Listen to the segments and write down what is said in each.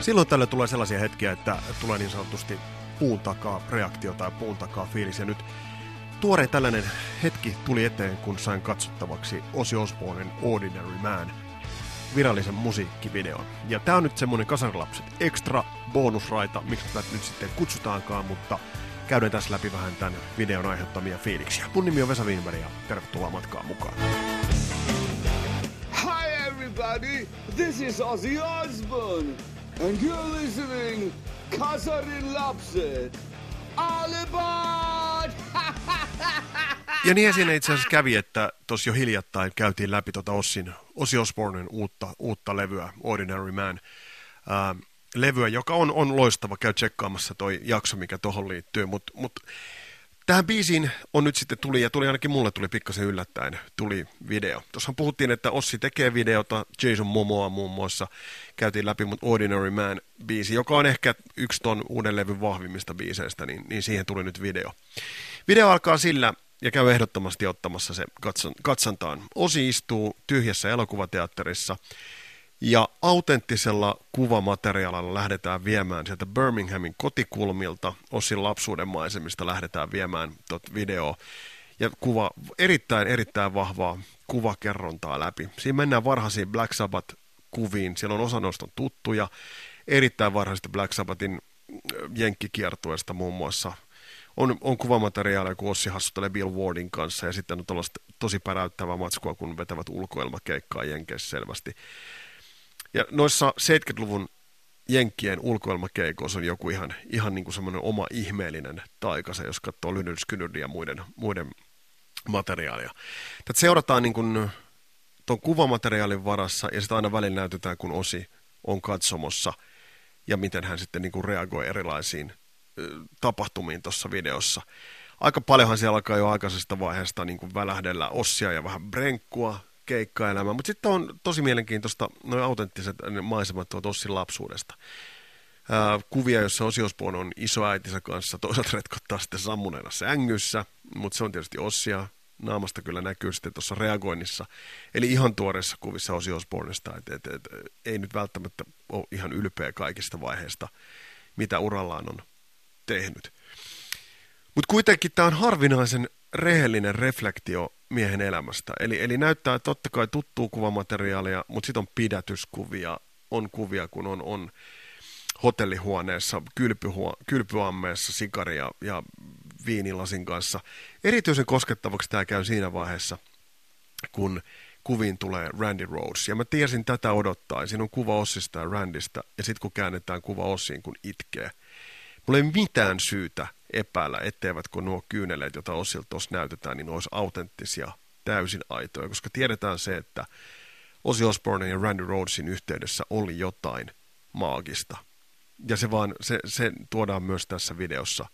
Silloin tällä tulee sellaisia hetkiä, että tulee niin sanotusti puun takaa reaktio tai puun takaa fiilis. Ja nyt tuore tällainen hetki tuli eteen, kun sain katsottavaksi Ozzy Osbournen Ordinary Man virallisen musiikkivideon. Ja tää on nyt semmonen kasarilapset extra bonusraita, miksi tätä nyt sitten kutsutaankaan, mutta käydään tässä läpi vähän tämän videon aiheuttamia fiiliksiä. Mun nimi on Vesa Wienberg ja tervetuloa matkaan mukaan. Hi everybody, this is Ozzy Osbourne, and you're listening Kasarin Lapset. All aboard! Ja niin siinä itse asiassa kävi, että tuossa jo hiljattain käytiin läpi tuota Ossin, Ossi Osbornen uutta, uutta levyä, Ordinary Man. Ää, levyä, joka on, on loistava, käy tsekkaamassa toi jakso, mikä tuohon liittyy, mutta mut, tähän biisiin on nyt sitten tuli, ja tuli ainakin mulle tuli pikkasen yllättäen, tuli video. Tuossa puhuttiin, että Ossi tekee videota, Jason Momoa muun muassa, käytiin läpi mut Ordinary Man biisi, joka on ehkä yksi ton uuden levyn vahvimmista biiseistä, niin, niin siihen tuli nyt video. Video alkaa sillä, ja käy ehdottomasti ottamassa se katsantaan. Osi istuu tyhjässä elokuvateatterissa ja autenttisella kuvamateriaalilla lähdetään viemään sieltä Birminghamin kotikulmilta, Osin lapsuuden maisemista lähdetään viemään tot videoa ja kuva, erittäin, erittäin vahvaa kuvakerrontaa läpi. Siinä mennään varhaisiin Black Sabbath-kuviin, siellä on osa noista tuttuja, erittäin varhaisista Black Sabbathin jenkkikiertueesta muun muassa. On, on kuvamateriaalia, kun Ossi hassuttelee Bill Wardin kanssa, ja sitten on tosi päräyttävää matskua, kun vetävät ulkoilmakeikkaa Jenkeissä selvästi. Ja noissa 70-luvun Jenkkien ulkoilmakeikoissa on joku ihan, ihan niin kuin semmoinen oma ihmeellinen taikase, jos katsoo Lynyrd Skynyrd ja muiden, muiden materiaalia. Tätä seurataan niin kuin tuon kuvamateriaalin varassa, ja sitä aina välillä näytetään, kun Osi on katsomossa, ja miten hän sitten niin kuin reagoi erilaisiin tapahtumiin tuossa videossa. Aika paljonhan siellä alkaa jo aikaisesta vaiheesta niin kuin välähdellä ossia ja vähän brenkkua, keikkaelämää, mutta sitten on tosi mielenkiintoista noin autenttiset maisemat tuot Ossin lapsuudesta. Ää, kuvia, jossa Osiospuon on isoäitinsä kanssa, toisaalta retkottaa sitten sammuneena sängyssä, mutta se on tietysti Ossia, naamasta kyllä näkyy sitten tuossa reagoinnissa. Eli ihan tuoreissa kuvissa Osi Osbornesta, että et, et, ei nyt välttämättä ole ihan ylpeä kaikista vaiheista, mitä urallaan on tehnyt. Mutta kuitenkin tämä on harvinaisen rehellinen reflektio miehen elämästä. Eli, eli näyttää totta kai tuttuu kuvamateriaalia, mutta sitten on pidätyskuvia, on kuvia, kun on, on hotellihuoneessa, kylpyhuo, kylpyammeessa sikaria ja viinilasin kanssa. Erityisen koskettavaksi tämä käy siinä vaiheessa, kun kuviin tulee Randy Rhodes. Ja mä tiesin tätä odottaa. Siinä on kuva Ossista ja Randista, ja sitten kun käännetään kuva Ossiin, kun itkee – Mulla ei mitään syytä epäillä, etteivätkö nuo kyyneleet, joita Ossilta tuossa näytetään, niin olisi autenttisia, täysin aitoja, koska tiedetään se, että Ozzy Osbourne ja Randy Rhodesin yhteydessä oli jotain maagista. Ja se vaan, se, se tuodaan myös tässä videossa,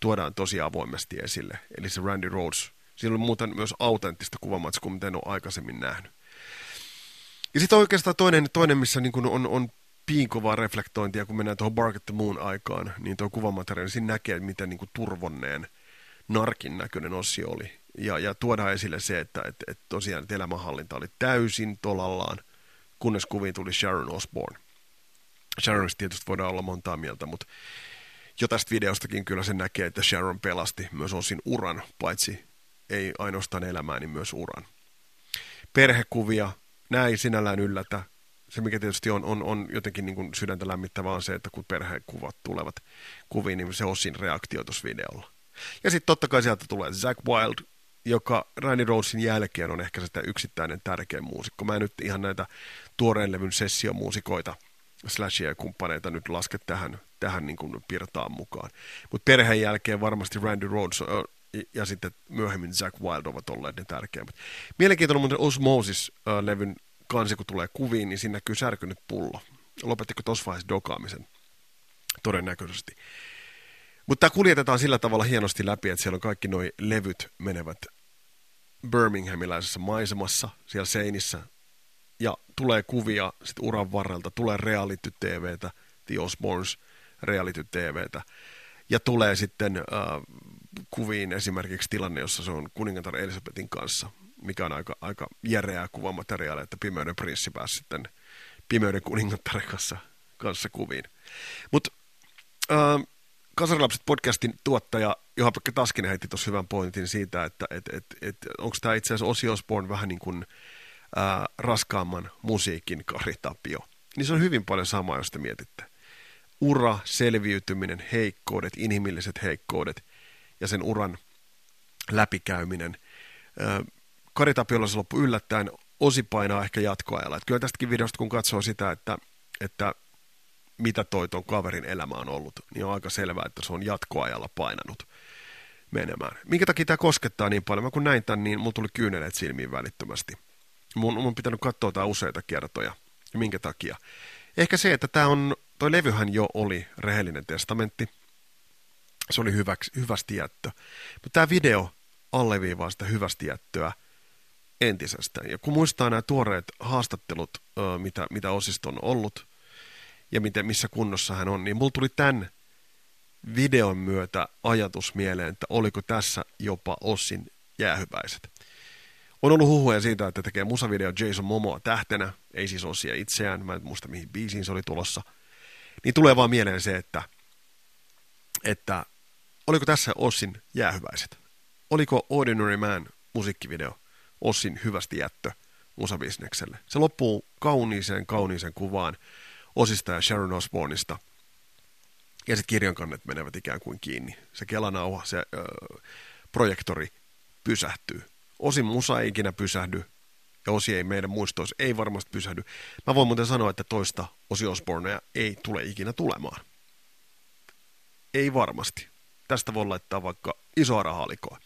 tuodaan tosi avoimesti esille. Eli se Randy Rhodes, siinä oli muuten myös autenttista kuvamatskua, mitä en ole aikaisemmin nähnyt. Ja sitten oikeastaan toinen, toinen missä niin on, on piinkovaa reflektointia, kun mennään tuohon Bark the Moon aikaan, niin tuo kuvamateriaali, siinä näkee, miten niin kuin turvonneen narkin näköinen Ossi oli. Ja, ja tuodaan esille se, että et, et tosiaan että elämänhallinta oli täysin tolallaan, kunnes kuviin tuli Sharon Osbourne. Sharonista tietysti voidaan olla montaa mieltä, mutta jo tästä videostakin kyllä se näkee, että Sharon pelasti myös osin uran, paitsi ei ainoastaan elämää, niin myös uran. Perhekuvia, näin sinällään yllätä, se, mikä tietysti on, on, on jotenkin niin kuin sydäntä lämmittävää, on se, että kun perhekuvat tulevat kuviin, niin se on siinä reaktio tuossa videolla. Ja sitten totta kai sieltä tulee Zack Wild, joka Randy Rosein jälkeen on ehkä sitä yksittäinen tärkein muusikko. Mä en nyt ihan näitä tuoreen levyn sessiomuusikoita, slashia ja kumppaneita nyt laske tähän, tähän niin kuin pirtaan mukaan. Mutta perheen jälkeen varmasti Randy Rhodes ja sitten myöhemmin Zack Wild ovat olleet ne tärkeimmät. Mielenkiintoinen muuten Osmosis-levyn kansi kun tulee kuviin, niin siinä näkyy särkynyt pullo. Lopettiko tuossa vaiheessa dokaamisen? Todennäköisesti. Mutta tämä kuljetetaan sillä tavalla hienosti läpi, että siellä on kaikki nuo levyt menevät Birminghamilaisessa maisemassa, siellä seinissä, ja tulee kuvia sitten uran varrelta, tulee reality TVtä, The Osborns reality TVtä, ja tulee sitten äh, kuviin esimerkiksi tilanne, jossa se on kuningatar Elisabetin kanssa mikä on aika, aika järeää kuvamateriaalia, että Pimeyden prinssi pääsi sitten Pimeyden kuningattaren kanssa kanssa kuviin. Mutta äh, Kasarilapset podcastin tuottaja Juha-Pekka Taskinen heitti tuossa hyvän pointin siitä, että et, et, et, onko tämä itse asiassa Ozzy Osbourne vähän niin kuin ää, raskaamman musiikin Kari Tapio. Niin se on hyvin paljon samaa, jos te mietitte. Ura, selviytyminen, heikkoudet, inhimilliset heikkoudet ja sen uran läpikäyminen. Kari Tapiolla se loppui yllättäen, osi painaa ehkä jatkoajalla. Et kyllä tästäkin videosta, kun katsoo sitä, että, että mitä toi ton kaverin elämä on ollut, niin on aika selvää, että se on jatkoajalla painanut menemään. Minkä takia tämä koskettaa niin paljon? Mä kun näin tämän, niin mulla tuli kyyneleet silmiin välittömästi. Mun, mun pitänyt katsoa tämä useita kertoja. Ja minkä takia? Ehkä se, että tämä on, toi levyhän jo oli rehellinen testamentti. Se oli hyväksi, hyvästi jättö. Mutta tämä video alleviivaa sitä hyvästi jättöä entisestään. Ja kun muistaa nämä tuoreet haastattelut, mitä, mitä osista on ollut, ja miten, missä kunnossa hän on, niin mulla tuli tämän videon myötä ajatus mieleen, että oliko tässä jopa Ossin jäähyväiset. On ollut huhuja siitä, että tekee musavideo Jason Momoa tähtenä, ei siis Ossia itseään, mä en muista mihin biisiin se oli tulossa. Niin tulee vaan mieleen se, että, että oliko tässä Ossin jäähyväiset? Oliko Ordinary Man musiikkivideo Ossin hyvästi jättö musabisnekselle? Se loppuu kauniiseen, kauniiseen kuvaan Osista ja Sharon Osbourneista – ja sitten kirjankannet menevät ikään kuin kiinni. Se kelanauha, se ö, projektori pysähtyy. Osin musa ei ikinä pysähdy, ja osi ei meidän muistoissa ei varmasti pysähdy. Mä voin muuten sanoa, että toista osi Osbornea ei tule ikinä tulemaan. Ei varmasti. Tästä voi laittaa vaikka isoa rahalikoa.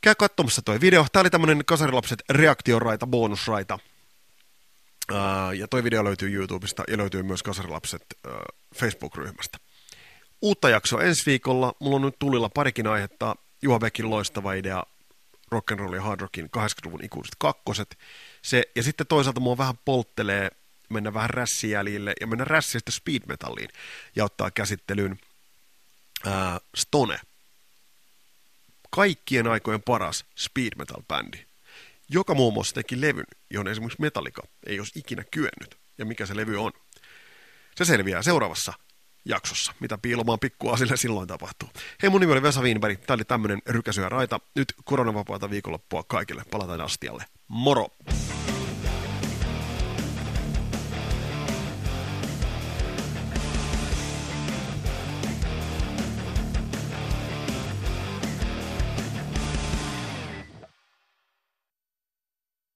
Käy katsomassa toi video. Tää oli tämmönen kasarilapset reaktioraita, bonusraita. Ja toi video löytyy YouTubesta ja löytyy myös Kasarilapset Facebook-ryhmästä. Uutta jaksoa ensi viikolla. Mulla on nyt tulilla parikin aihetta. Juha Beckin loistava idea rock'n'roll ja hard rockin 80-luvun ikuiset kakkoset. Se, ja sitten toisaalta mua vähän polttelee mennä vähän rässijäljille ja mennä rässistä speed metalliin ja ottaa käsittelyyn uh, Stone. Kaikkien aikojen paras speed metal bändi joka muun muassa teki levyn, johon esimerkiksi Metallica ei olisi ikinä kyennyt, ja mikä se levy on. Se selviää seuraavassa jaksossa, mitä piilomaan pikkuasille silloin tapahtuu. Hei, mun nimi oli Vesa Wienberg, tää oli tämmönen rykäsyä raita. Nyt koronavapaata viikonloppua kaikille, palataan astialle. Moro!